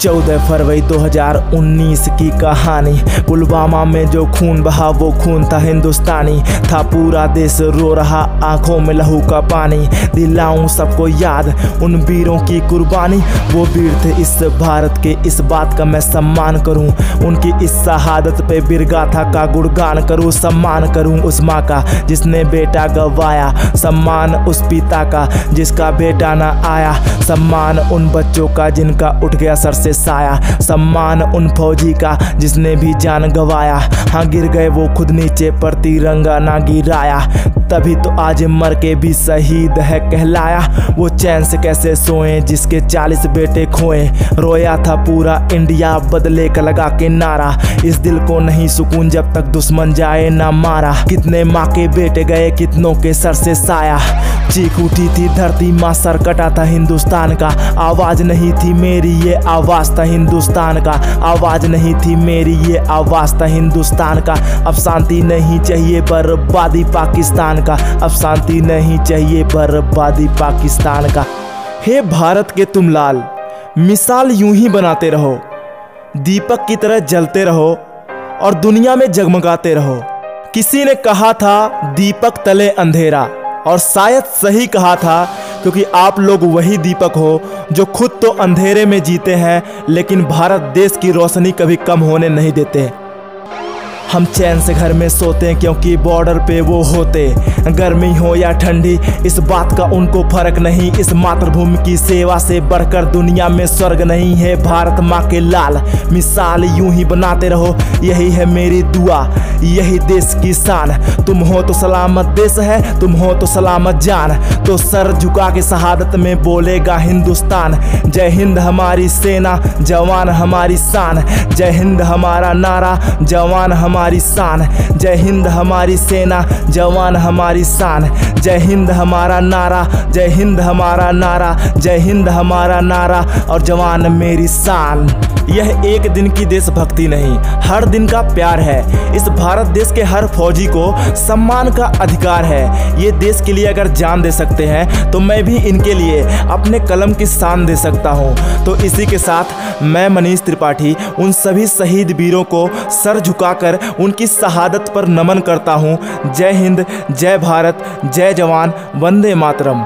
चौदह फरवरी 2019 की कहानी। पुलवामा में जो खून बहा, वो खून था हिंदुस्तानी। था पूरा देश रो रहा, आँखों में लहू का पानी। दिलाऊं सबको याद, उन वीरों की कुर्बानी। वो वीर थे इस भारत के, इस बात का मैं सम्मान करूँ। उनकी इस शहादत पे बिरगाथा का गुणगान करूँ, सम्मान करूँ उस माँ का, जिसने बेटा गवाया। सम्मान उस पिता का, जिसका बेटा ना आया। सम्मान उन बच्चों का, जिनका उठ गया सर से साया सम्मान उन फौजी का जिसने भी जान गवाया। हाँ गिर गए वो खुद नीचे पर तिरंगा ना गिराया। तभी तो आज मर के भी शहीद है कहलाया। वो चैन से कैसे सोए, जिसके चालीस बेटे खोए। रोया था पूरा इंडिया बदले का लगा के नारा। इस दिल को नहीं सुकून जब तक दुश्मन जाए ना मारा। कितने माँ के बेटे गए, कितनों के सर से साया। चीख उठी थी, धरती माँ सर कटा था हिंदुस्तान का। आवाज़ नहीं थी मेरी, ये आवाज़ था हिंदुस्तान का। आवाज़ नहीं थी मेरी, ये आवाज़ था हिंदुस्तान का। अब शांति नहीं चाहिए बर्बादी पाकिस्तान का। अब शांति नहीं चाहिए बर्बादी पाकिस्तान का। हे भारत के तुम लाल, मिसाल यूँ ही बनाते रहो। दीपक की तरह जलते रहो और दुनिया में जगमगाते रहो। किसी ने कहा था, दीपक तले अंधेरा, और शायद सही कहा था क्योंकि आप लोग वही दीपक हो, जो खुद तो अंधेरे में जीते हैं, लेकिन भारत देश की रोशनी कभी कम होने नहीं देते। हम चैन से घर में सोते क्योंकि बॉर्डर पे वो होते गर्मी हो या ठंडी, इस बात का उनको फ़र्क नहीं। इस मातृभूमि की सेवा से बढ़कर दुनिया में स्वर्ग नहीं है, भारत माँ के लाल। मिसाल यूँ ही बनाते रहो, यही है मेरी दुआ, यही देश की शान। तुम हो तो सलामत देश है, तुम हो तो सलामत जान। तो सर झुका के शहादत में बोलेगा हिंदुस्तान, जय हिंद हमारी सेना, जवान हमारी शान। जय हिंद हमारा नारा, जवान हमारा हमारी शान। जय हिंद हमारी सेना, जवान हमारी शान। जय हिंद हमारा नारा, जय हिंद हमारा नारा, जय हिंद हमारा नारा और जवान मेरी शान। यह एक दिन की देशभक्ति नहीं, हर दिन का प्यार है। इस भारत देश के हर फौजी को सम्मान का अधिकार है। ये देश के लिए अगर जान दे सकते हैं तो मैं भी इनके लिए अपने कलम की शान दे सकता हूँ। तो इसी के साथ मैं मनीष त्रिपाठी, उन सभी शहीद वीरों को सर झुकाकर उनकी शहादत पर नमन करता हूँ। जय हिंद जय भारत जय जवान वंदे मातरम।